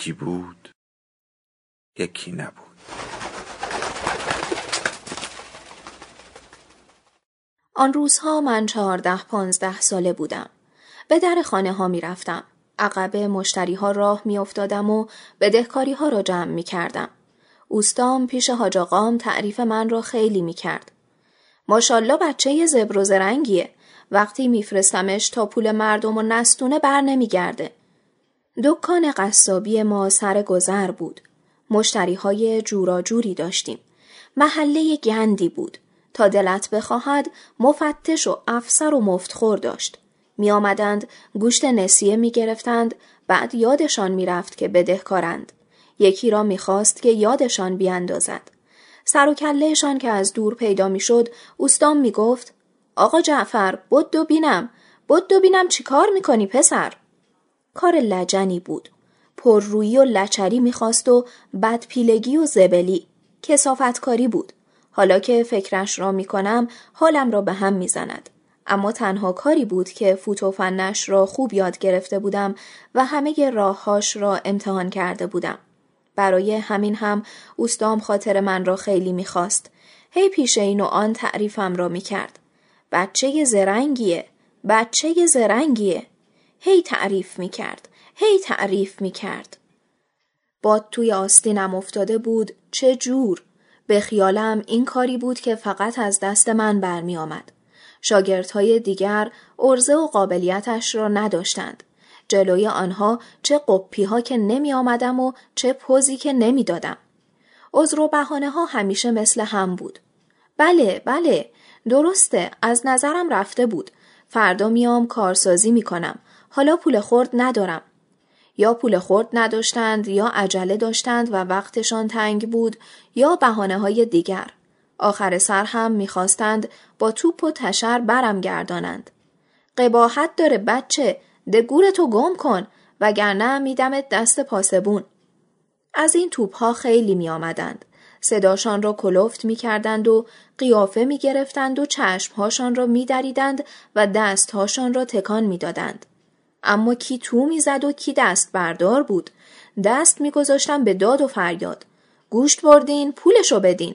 یکی بود یکی نبود آن روزها من چهارده پانزده ساله بودم. به در خانه ها می رفتم. عقب مشتری ها راه می افتادم و بدهکاری ها را جمع می کردم. اوستام پیش حاج تعریف من را خیلی می کرد. ماشالله بچه زبر و زرنگیه. وقتی میفرستمش تا پول مردم و نستونه بر نمیگرده. دکان قصابی ما سر گذر بود. مشتری های جوراجوری داشتیم. محله گندی بود. تا دلت بخواهد مفتش و افسر و مفتخور داشت. می آمدند گوشت نسیه می گرفتند بعد یادشان می رفت که بدهکارند. یکی را می خواست که یادشان بیاندازد. سر و کلهشان که از دور پیدا می شد اوستام می گفت آقا جعفر بود دو بینم بود دو بینم چی کار می کنی پسر؟ کار لجنی بود. پررویی و لچری می‌خواست و بدپیلگی و زبلی. کسافتکاری بود. حالا که فکرش را می‌کنم حالم را به هم می‌زند. اما تنها کاری بود که فوت و را خوب یاد گرفته بودم و همه راههاش را امتحان کرده بودم. برای همین هم اوستام خاطر من را خیلی می‌خواست. هی پیش این و آن تعریفم را می‌کرد. بچه زرنگیه. بچه زرنگیه. هی تعریف می کرد. هی تعریف می کرد. باد توی آستینم افتاده بود چه جور به خیالم این کاری بود که فقط از دست من برمی آمد. شاگردهای دیگر ارزه و قابلیتش را نداشتند. جلوی آنها چه قپی ها که نمی آمدم و چه پوزی که نمی دادم. عذر و بهانه ها همیشه مثل هم بود. بله بله درسته از نظرم رفته بود. فردا میام کارسازی می کنم. حالا پول خورد ندارم. یا پول خورد نداشتند یا عجله داشتند و وقتشان تنگ بود یا بحانه های دیگر. آخر سر هم می‌خواستند با توپ و تشر برم گردانند. قباحت داره بچه ده گورتو گم کن وگرنه میدمت دست پاسبون. از این توپ ها خیلی می آمدند. صداشان را کلفت می کردند و قیافه می گرفتند و چشمهاشان را می دریدند و دستهاشان را تکان می دادند. اما کی تو می‌زد و کی دست بردار بود دست میگذاشتم به داد و فریاد گوشت بردین پولشو بدین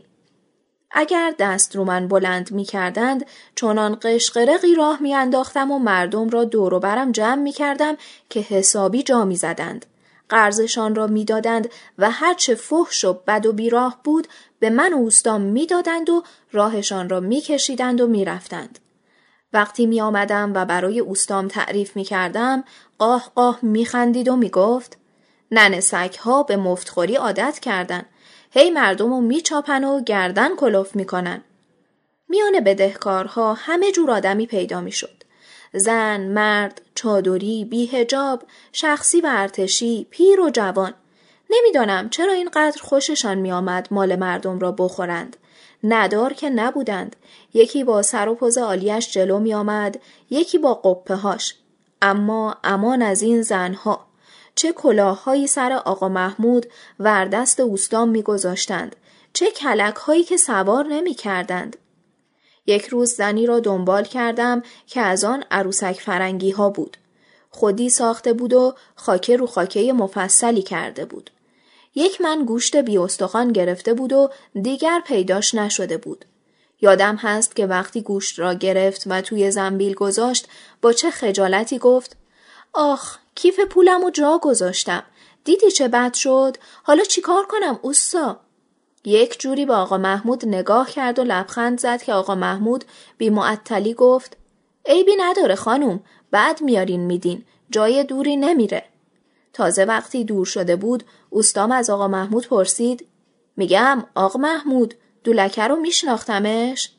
اگر دست رو من بلند می کردند چنان قشقرقی راه می انداختم و مردم را دور و برم جمع می کردم که حسابی جا می زدند. قرضشان را می‌دادند و هرچه فحش و بد و بیراه بود به من و اوستام می‌دادند و راهشان را میکشیدند و می‌رفتند. وقتی می آمدم و برای اوستام تعریف می کردم قاه قاه می خندید و می گفت نن سک ها به مفتخوری عادت کردن هی مردم رو می چاپن و گردن کلوف می کنن. میان بدهکارها همه جور آدمی پیدا می شد. زن، مرد، چادری، بیهجاب، شخصی و ارتشی، پیر و جوان. نمی‌دانم چرا اینقدر خوششان می آمد مال مردم را بخورند. ندار که نبودند یکی با سر و پوز عالیش جلو می آمد یکی با قپه هاش اما امان از این زنها چه کلاههایی سر آقا محمود وردست اوستان میگذاشتند چه کلک هایی که سوار نمی کردند. یک روز زنی را دنبال کردم که از آن عروسک فرنگی ها بود. خودی ساخته بود و خاکه رو خاکه مفصلی کرده بود. یک من گوشت بیاستخوان گرفته بود و دیگر پیداش نشده بود. یادم هست که وقتی گوشت را گرفت و توی زنبیل گذاشت با چه خجالتی گفت آخ کیف پولم و جا گذاشتم. دیدی چه بد شد؟ حالا چیکار کنم اوستا؟ یک جوری به آقا محمود نگاه کرد و لبخند زد که آقا محمود بی معطلی گفت عیبی نداره خانوم بعد میارین میدین جای دوری نمیره. تازه وقتی دور شده بود اوستام از آقا محمود پرسید میگم آقا محمود دولکه رو میشناختمش؟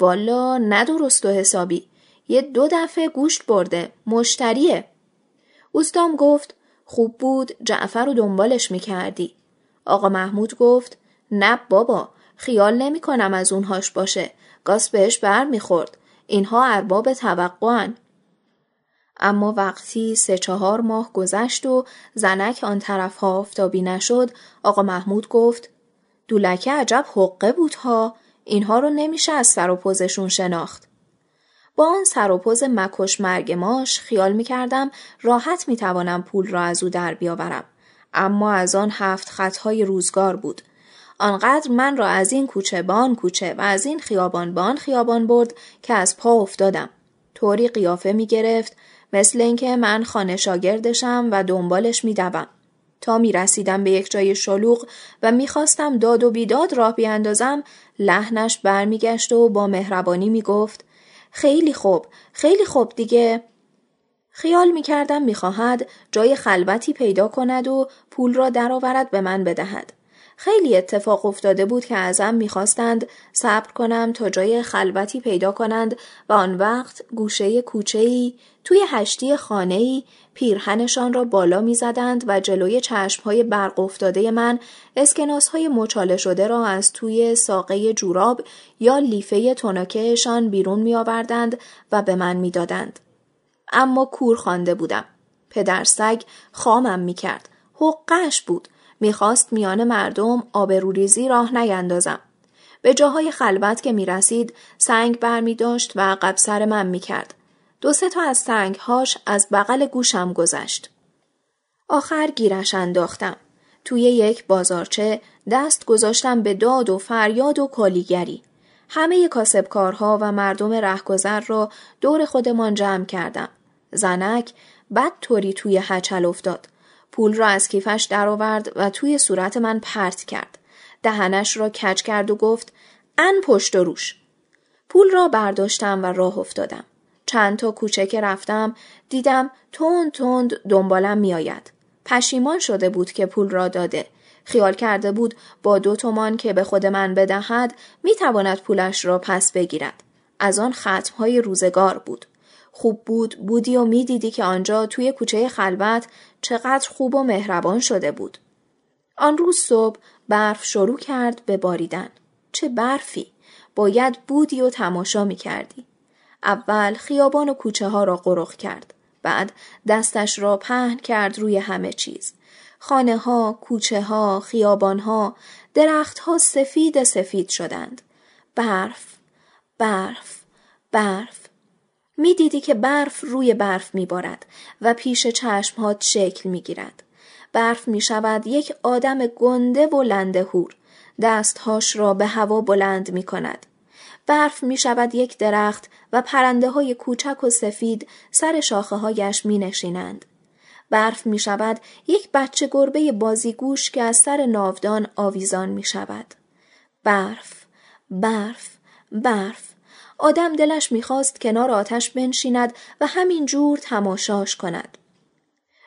والا ندرست و حسابی. یه دو دفعه گوشت برده مشتریه. اوستام گفت خوب بود جعفر رو دنبالش می‌کردی. آقا محمود گفت نه بابا خیال نمی کنم از اونهاش باشه. گاز بهش بر می‌خورد اینها ارباب توقعن. اما وقتی سه چهار ماه گذشت و زنک آن طرف ها آفتابی نشد آقا محمود گفت دولکه عجب حقه بود ها اینها رو نمیشه از سر و پوزشون شناخت. با آن سر و پوز مکش مرگ ماش خیال می‌کردم راحت می‌توانم پول را از او در بیاورم. اما از آن هفت خطهای روزگار بود. آنقدر من را از این کوچه به کوچه و از این خیابان به خیابان برد که از پا افتادم. طوری قیافه می گرفت مثل اینکه من خانه شاگردشم و دنبالش می دوم. تا می رسیدم به یک جای شلوغ و می خواستم داد و بیداد راه بیاندازم لحنش برمیگشت و با مهربانی می گفت خیلی خوب خیلی خوب دیگه خیال می کردم می خواهد جای خلوتی پیدا کند و پول را درآورد به من بدهد. خیلی اتفاق افتاده بود که ازم می‌خواستند صبر کنم تا جای خلوتی پیدا کنند و آن وقت گوشه کوچه‌ای توی هشتی خانه‌ای پیرهنشان را بالا می‌زدند و جلوی چشمهای برق افتاده من اسکناسهای مچاله شده را از توی ساقه جوراب یا لیفه تنکهشان بیرون میآوردند و به من می‌دادند. اما کور خوانده بودم. پدر سگ خامم می‌کرد. حقش بود. می‌خواست میان مردم آبروریزی راه نیندازم. به جاهای خلوت که می‌رسید سنگ بر می داشت و عقب سر من می کرد. دو سه تا از سنگهاش از بغل گوشم گذشت. آخر گیرش انداختم. توی یک بازارچه دست گذاشتم به داد و فریاد و کالیگری. همه کاسبکارها و مردم رهگذر را دور خودمان جمع کردم. زنک بد طوری توی هچل افتاد. پول را از کیفش درآورد و توی صورت من پرت کرد. دهنش را کج کرد و گفت ان پشت و روش. پول را برداشتم و راه افتادم. چند تا کوچه که رفتم دیدم تند تند دنبالم میآید. پشیمان شده بود که پول را داده. خیال کرده بود با دو تومان که به خود من بدهد می تواند پولش را پس بگیرد. از آن ختمهای روزگار بود. خوب بود بودی و می‌دیدی که آنجا توی کوچه خلوت چقدر خوب و مهربان شده بود. آن روز صبح برف شروع کرد به باریدن. چه برفی! باید بودی و تماشا می کردی. اول خیابان و کوچه ها را قرخ کرد. بعد دستش را پهن کرد روی همه چیز. خانه ها، کوچه ها، خیابان ها، درخت ها سفید سفید شدند. برف، برف، برف. می دیدی که برف روی برف می بارد و پیش چشمهات شکل می گیرد. برف می شود یک آدم گنده و لنده هور. دستهاش را به هوا بلند می کند. برف می شود یک درخت و پرنده های کوچک و سفید سر شاخه هایش می نشینند. برف می شود یک بچه گربه بازیگوش که از سر ناودان آویزان می شود. برف، برف، برف. آدم دلش می‌خواست کنار آتش بنشیند و همین جور تماشاش کند.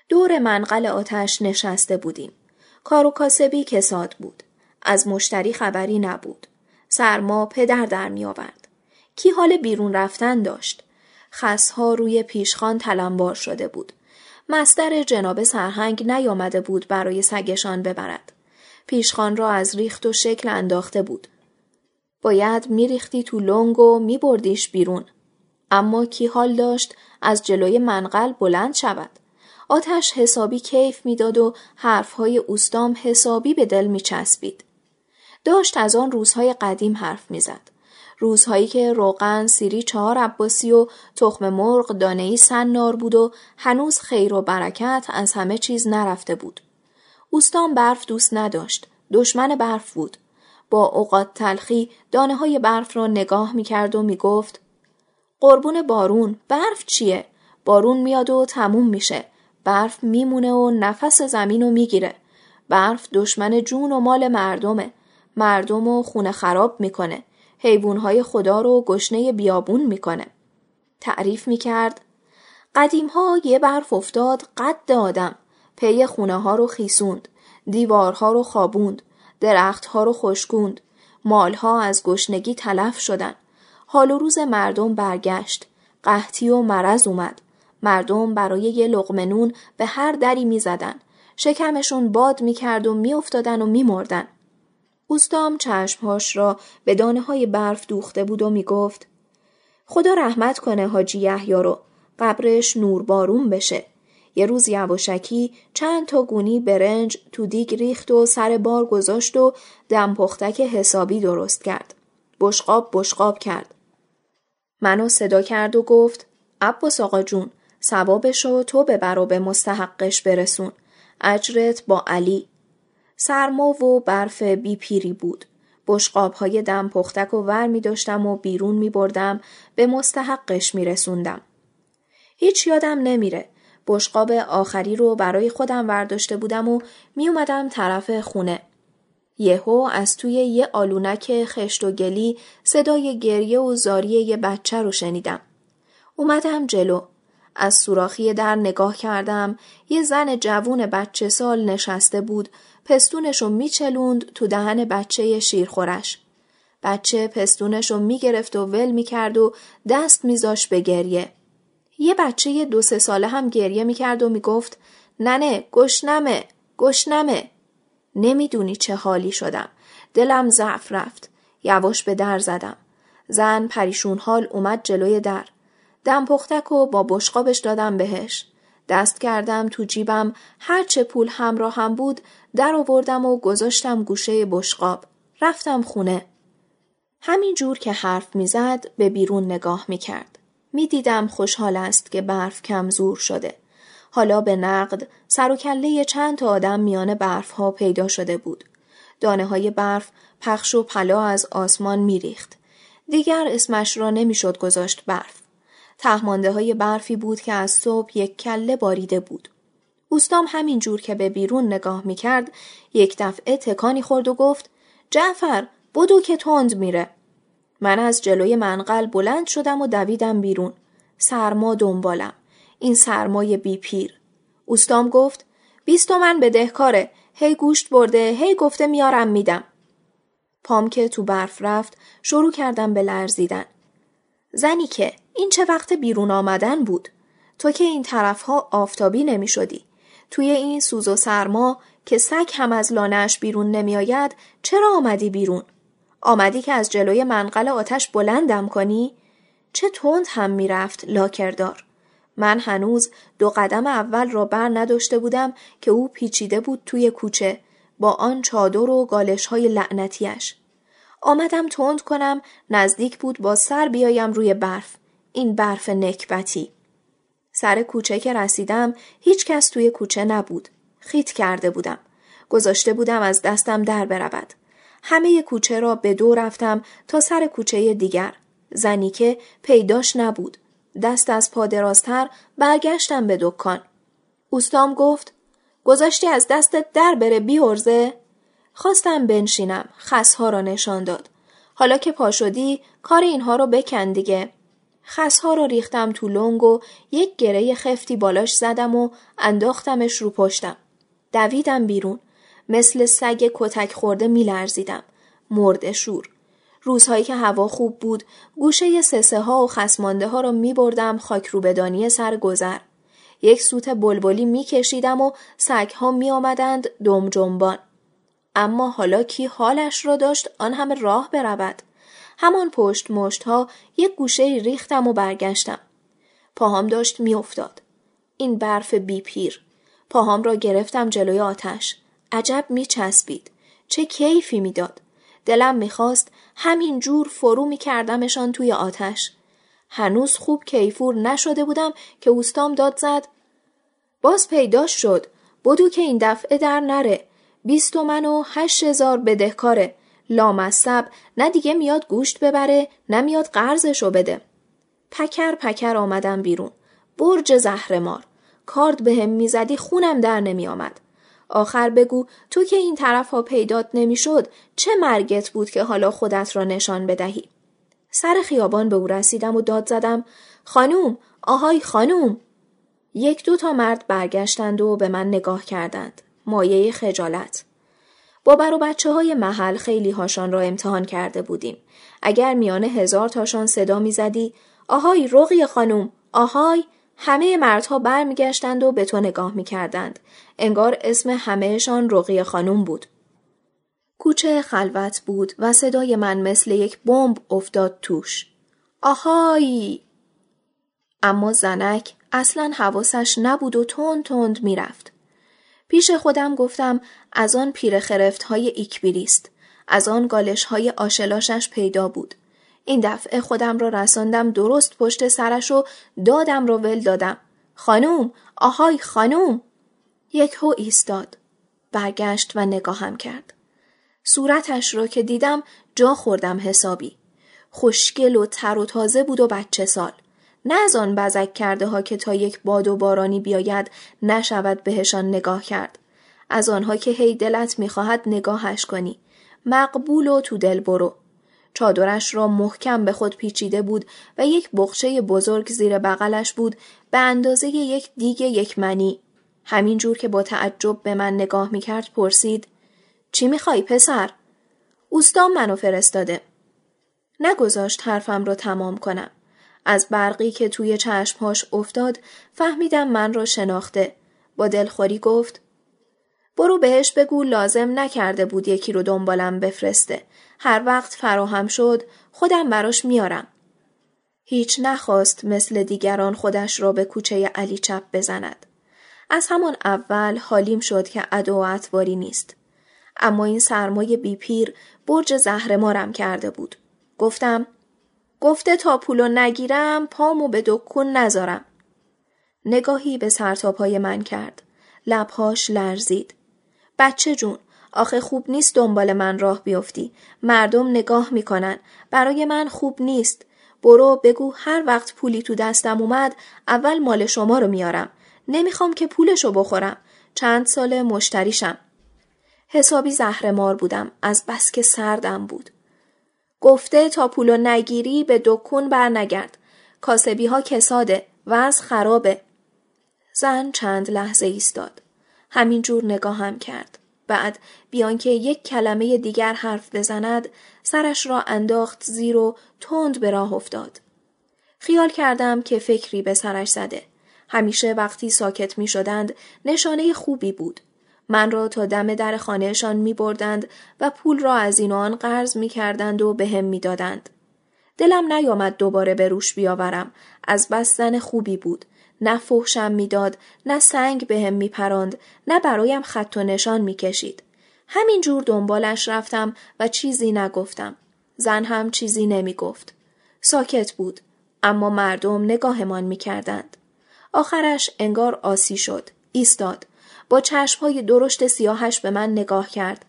دور منقل آتش نشسته بودیم. کار و کاسبی کساد بود. از مشتری خبری نبود. سرما پدر در می آورد. کی حال بیرون رفتن داشت؟ خسها روی پیشخان تلمبار شده بود. مستر جناب سرهنگ نیامده بود برای سگشان ببرد. پیشخان را از ریخت و شکل انداخته بود. باید میریختی تو لنگ و میبردیش بیرون. اما کی حال داشت از جلوی منقل بلند شود. آتش حسابی کیف می‌داد و حرفهای اوستام حسابی به دل میچسبید. داشت از آن روزهای قدیم حرف می‌زد. روزهایی که روغن سیری چهار عباسی و تخم مرغ دانهای سنار بود و هنوز خیر و برکت از همه چیز نرفته بود. اوستام برف دوست نداشت. دشمن برف بود. با اوقات تلخی دانه های برف را نگاه می کرد و می گفت قربون بارون برف چیه؟ بارون میاد و تموم میشه. برف میمونه و نفس زمین رو می‌گیره. برف دشمن جون و مال مردمه. مردم و خونه خراب می‌کنه. حیوانهای خدا رو گشنه بیابون می‌کنه. تعریف می‌کرد قدیم ها یه برف افتاد قد آدم. پی خونه ها رو خیسوند. دیوارها رو خوابوند. درختها رو خشکوند. مالها از گشنگی تلف شدن. حال و روز مردم برگشت. قحطی و مرض اومد. مردم برای یه لقمه به هر دری می زدن. شکمشون باد می کرد و می افتادن و می مردن. اوستام چشمهاش را به دانه های برف دوخته بود و می گفت خدا رحمت کنه حاجی یحیی رو قبرش نوربارون بشه. یه روز یواشکی چند تا گونی برنج تو دیگ ریخت و سر بار گذاشت و دم پختک حسابی درست کرد. بشقاب بشقاب کرد. منو صدا کرد و گفت عباس آقا جون ثوابشو تو ببر و به مستحقش برسون. اجرت با علی. سرما و برف بی پیری بود. بشقاب های دم پختک و ور می داشتم و بیرون می بردم به مستحقش می رسوندم. هیچ یادم نمیره. بشقاب آخری رو برای خودم ورداشته بودم و می اومدم طرف خونه. یهو از توی یه آلونک خشت و گلی صدای گریه و زاری یه بچه رو شنیدم. اومدم جلو. از سوراخی در نگاه کردم یه زن جوون بچه سال نشسته بود پستونشو میچلوند تو دهن بچه شیرخورش. بچه پستونشو می‌گرفت و ول می‌کرد و دست میذاش به گریه. یه بچه دو سه ساله هم گریه می‌کرد و می‌گفت ننه گشنمه گشنمه. نمی‌دونی چه حالی شدم. دلم ضعف رفت. یواش به در زدم. زن پریشون حال اومد جلوی در. دم پختک و با بشقابش دادم بهش. دست کردم تو جیبم. هر چه پول همراه هم بود در آوردم و گذاشتم گوشه بشقاب. رفتم خونه. همین جور که حرف می‌زد به بیرون نگاه می‌کرد. می‌دیدم خوشحال است که برف کمزور شده حالا به نقد سر و کله چند تا آدم میان برف ها پیدا شده بود. دانه های برف پخش و پلا از آسمان میریخت. دیگر اسمش را نمی‌شد گذاشت برف. تهمانده های برفی بود که از صبح یک کله باریده بود. اوستام همین جور که به بیرون نگاه می‌کرد یک دفعه تکانی خورد و گفت جعفر بدو که تند میره. من از جلوی منقل بلند شدم و دویدم بیرون. سرما دنبالم. این سرمای بی پیر. اوستام گفت بیست تومن بدهکاره. هی گوشت برده. هی گفته میارم میدم. پام که تو برف رفت شروع کردم به لرزیدن. زنی که این چه وقت بیرون آمدن بود؟ تو که این طرفها آفتابی نمی شدی. توی این سوز و سرما که سگ هم از لانش بیرون نمیآید چرا آمدی بیرون؟ آمدی که از جلوی منقل آتش بلندم کنی؟ چه تند هم می‌رفت لاکردار. من هنوز دو قدم اول را بر نداشته بودم که او پیچیده بود توی کوچه با آن چادر و گالش های لعنتیش. آمدم تند کنم نزدیک بود با سر بیایم روی برف. این برف نکبتی. سر کوچه که رسیدم هیچ کس توی کوچه نبود. خیت کرده بودم. گذاشته بودم از دستم در برود. همه کوچه را به دو رفتم تا سر کوچه دیگر. زنی که پیداش نبود. دست از پا درازتر برگشتم به دکان. اوستام گفت گذاشتی از دستت در بره بیورزه؟ خواستم بنشینم. خسها را نشان داد. حالا که پا شدی کار اینها رو بکن دیگه. خسها را ریختم تو لنگ و یک گره خفتی بالاش زدم و انداختمش رو پشتم. دویدم بیرون. مثل سگ کتک خورده میلرزیدم. مرد شور. روزهایی که هوا خوب بود گوشه سسه ها و خسمانده ها را می بردم خاک روبدانی سر گذر. یک سوت بلبلی می کشیدم و سگ ها می آمدند دم جنبان. اما حالا کی حالش را داشت آن همه راه برود. همان پشت مشت ها یک گوشه ریختم و برگشتم. پاهام داشت می افتاد. این برف بی پیر. پاهام را گرفتم جلوی آتش. عجب می چسبید. چه کیفی می‌داد. دلم می‌خواست همین جور فرو میکردمشان توی آتش. هنوز خوب کیفور نشده بودم که اوستام داد زد. باز پیداش شد. بدو که این دفعه در نره. بیست من و هشت هزار بدهکاره. لامصب نه دیگه میاد گوشت ببره نه میاد قرضشو بده. پکر پکر آمدم بیرون. برج زهرمار. کارد به هم می‌زدی خونم در نمی آمد. آخر بگو تو که این طرف ها پیدات نمی‌شد چه مرگت بود که حالا خودت را نشان بدهی؟ سر خیابان به او رسیدم و داد زدم خانوم آهای خانوم! یک دو تا مرد برگشتند و به من نگاه کردند مایه خجالت. با بر و بچه های محل خیلی هاشان را امتحان کرده بودیم. اگر میان هزار تاشان صدا می‌زدی آهای رقی خانم آهای! همه مردها برمیگشتند و به تو نگاه می‌کردند. انگار اسم همهشان رقی خانم بود. کوچه خلوت بود و صدای من مثل یک بمب افتاد توش. آهای! اما زنک اصلا حواسش نبود و تند تند می‌رفت. پیش خودم گفتم از آن پیر خرفت های ایکبیریست از آن گالش های آشلاشش پیدا بود. این دفعه خودم را رساندم درست پشت سرش و دادم رو ول دادم. خانوم آهای خانوم یک هو ایستاد. برگشت و نگاهم کرد. صورتش را که دیدم جا خوردم حسابی. خوشگل و تر و تازه بود و بچه سال. نه از آن بزک کرده ها که تا یک باد و بارانی بیاید نشود بهشان نگاه کرد. از آنها که هی دلت می‌خواهد نگاهش کنی. مقبول و تو دل برو. چادرش را محکم به خود پیچیده بود و یک بخچه بزرگ زیر بغلش بود به اندازه یک دیگ یک منی. همین جور که با تعجب به من نگاه می‌کرد پرسید چی می‌خوای پسر؟ اوستام منو فرستاده. نگذاشت حرفم را تمام کنم. از برقی که توی چشمهاش افتاد فهمیدم من را شناخته. با دلخوری گفت برو بهش بگو لازم نکرده بود یکی رو دنبالم بفرسته. هر وقت فراهم شد خودم براش میارم. هیچ نخواست مثل دیگران خودش را به کوچه علی چپ بزند. از همان اول حالیم شد که عدو اطواری نیست. اما این سرمایه بیپیر برج زهرمارم کرده بود. گفتم گفته تا پولو نگیرم پامو به دکون نذارم. نگاهی به سرتاپای من کرد. لبهاش لرزید. بچه جون آخه خوب نیست دنبال من راه بیفتی. مردم نگاه می‌کنن. برای من خوب نیست. برو بگو هر وقت پولی تو دستم اومد اول مال شما رو میارم. نمی‌خوام که پولشو بخورم. چند سال مشتریشم. حسابی زهرمار بودم از بس که سردم بود. گفته تا پولو نگیری به دکون بر نگرد. کاسبی ها کساده. وز خرابه. زن چند لحظه ایستاد. همینجور نگاهم کرد. بعد بیان که یک کلمه دیگر حرف بزند سرش را انداخت زیر و تند به راه افتاد. خیال کردم که فکری به سرش زده. همیشه وقتی ساکت می شدند نشانه خوبی بود. من را تا دم در خانهشان می بردند و پول را از این آن قرض می کردند و به هم می دادند. دلم نیامد دوباره به روش بیاورم. از بس زن خوبی بود. نه فحشم می‌داد نه سنگ به هم میپراند نه برایم خط و نشان می‌کشید. همینجور دنبالش رفتم و چیزی نگفتم. زن هم چیزی نمی‌گفت. ساکت بود اما مردم نگاهمان می‌کردند. آخرش انگار آسی شد ایستاد. با چشمهای درشت سیاهش به من نگاه کرد.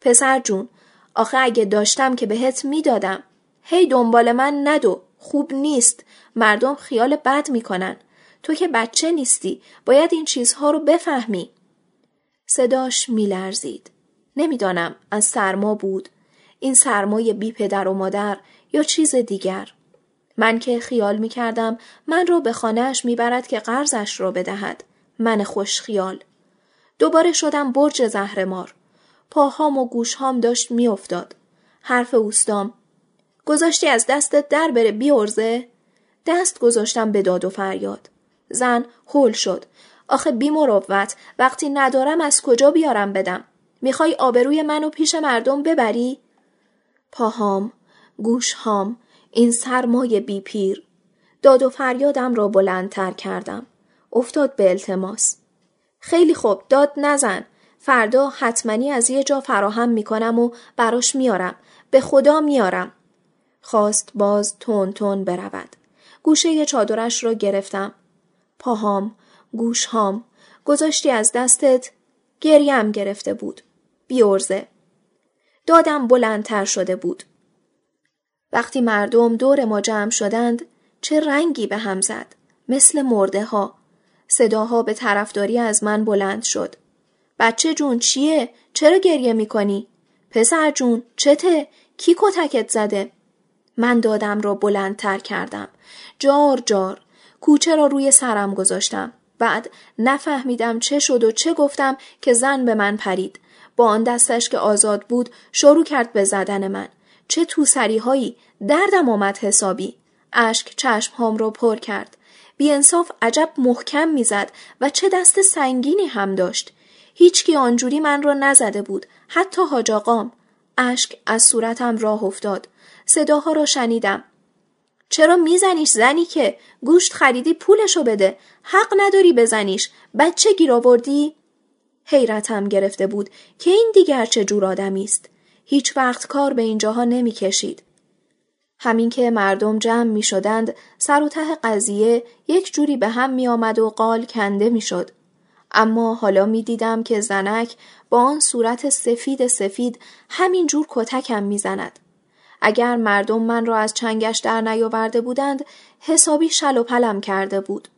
پسر جون آخه اگه داشتم که بهت می‌دادم. هی دنبال من ندو خوب نیست. مردم خیال بد می‌کنن. تو که بچه نیستی باید این چیزها رو بفهمی. صداش میلرزید. نمی‌دانم از سرما بود این سرمای بی پدر و مادر یا چیز دیگر. من که خیال می کردم من را به خانهش می‌برد که قرضش را بدهد. من خوش خیال دوباره شدم برج زهرمار. پاهام و گوشهام داشت میافتاد. حرف اوستام گذاشتی از دستت در بره بیورزه دست گذاشتم به داد و فریاد. زن هول شد. آخه بی مروت وقتی ندارم از کجا بیارم بدم؟ می‌خوای آبروی منو پیش مردم ببری؟ پاهام، گوشهام، این سرمای بی پیر. داد و فریادم را بلندتر کردم. افتاد به التماس. خیلی خوب داد نزن. فردا حتمنی از یه جا فراهم می‌کنم و براش میارم. به خدا میارم. خواست باز تون تون برود. گوشه چادرش را گرفتم. پاهام، گوشهام، گذاشتی از دستت گریم گرفته بود. بیورزه. دادم بلندتر شده بود. وقتی مردم دور ما جمع شدند چه رنگی به هم زد. مثل مرده ها. صداها به طرفداری از من بلند شد. بچه جون چیه؟ چرا گریه می‌کنی؟ پسر جون چته؟ کی کتکت زده؟ من دادم را بلندتر کردم. جار جار. کوچه را روی سرم گذاشتم. بعد نفهمیدم چه شد و چه گفتم که زن به من پرید. با آن دستش که آزاد بود شروع کرد به زدن من. چه تو هایی دردم آمد حسابی. اشک چشم هام رو پر کرد. بیانصاف عجب محکم می‌زد و چه دست سنگینی هم داشت. هیچکی آنجوری من را نزده بود. حتی حاج. اشک از صورتم راه افتاد. صداها را شنیدم. چرا میزنیش زنی که گوشت خریدی پولشو بده؟ حق نداری بزنیش. بچه گیر آوردی؟ حیرتم گرفته بود که این دیگر چه جور آدمی است. هیچ وقت کار به اینجاها نمی‌کشید. همین که مردم جمع می شدند سر و ته قضیه یک جوری به هم می آمد و قال کنده می شد. اما حالا می دیدم که زنک با آن صورت سفید سفید همین جور کتکم می زند. اگر مردم من را از چنگش در نیاورده بودند حسابی شل و پلم کرده بود.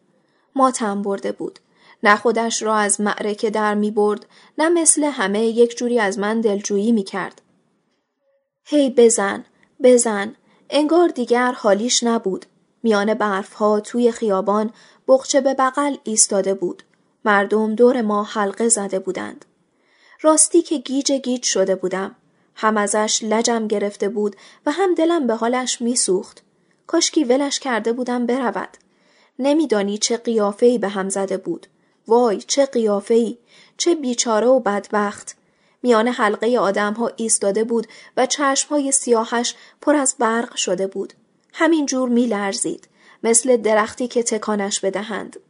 ماتم برده بود. نه خودش را از معرکه در می برد نه مثل همه یک جوری از من دلجویی می کرد. هی بزن بزن انگار دیگر حالیش نبود. میان برفها توی خیابان بغچه به بغل ایستاده بود. مردم دور ما حلقه زده بودند. راستی که گیج گیج شده بودم. هم ازش لجم گرفته بود و هم دلم به حالش میسوخت. کاشکی ولش کرده بودم برود. نمیدانی چه قیافه‌ای به هم زده بود. وای چه قیافه‌ای چه بیچاره و بدبخت میان حلقه آدم ها ایستاده بود و چشم های سیاهش پر از برق شده بود. همین جور می لرزید. مثل درختی که تکانش بدهند.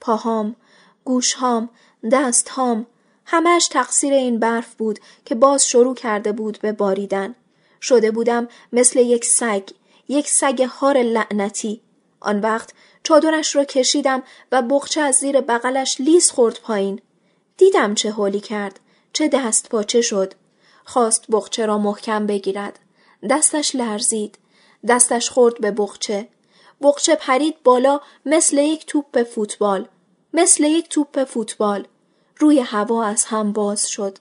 پاهام، گوشهام، دستهام، همش تقصیر این برف بود که باز شروع کرده بود به باریدن. شده بودم مثل یک سگ، یک سگ هار لعنتی. آن وقت چادرش را کشیدم و بخچه از زیر بغلش لیز خورد پایین. دیدم چه حالی کرد. چه دست پاچه شد. خواست بخچه را محکم بگیرد. دستش لرزید. دستش خورد به بخچه. بخچه پرید بالا مثل یک توپ فوتبال. مثل یک توپ فوتبال. روی هوا از هم باز شد.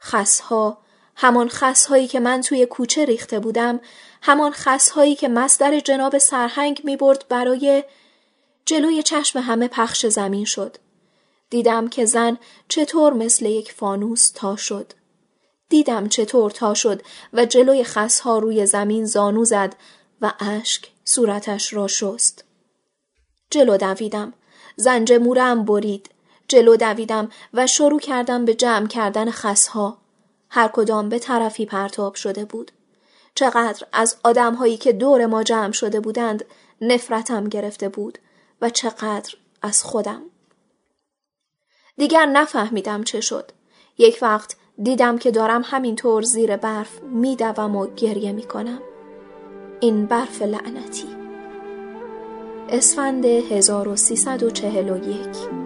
خسها همان خسهایی که من توی کوچه ریخته بودم همان خسهایی که مصدر جناب سرهنگ می برد برای جلوی چشم همه پخش زمین شد. دیدم که زن چطور مثل یک فانوس تا شد. دیدم چطور تا شد و جلوی خسها روی زمین زانو زد و اشک صورتش را شست. جلو دویدم. زنج مورم برید. جلو دویدم و شروع کردم به جمع کردن خسها. هر کدام به طرفی پرتاب شده بود. چقدر از آدمهایی که دور ما جمع شده بودند نفرتم گرفته بود و چقدر از خودم. دیگر نفهمیدم چه شد. یک وقت دیدم که دارم همینطور زیر برف میدوم و گریه می‌کنم. این برف لعنتی. اسفند 1341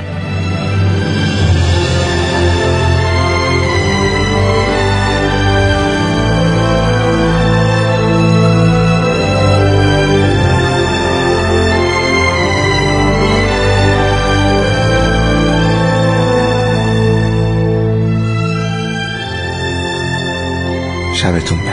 sabes tumbar.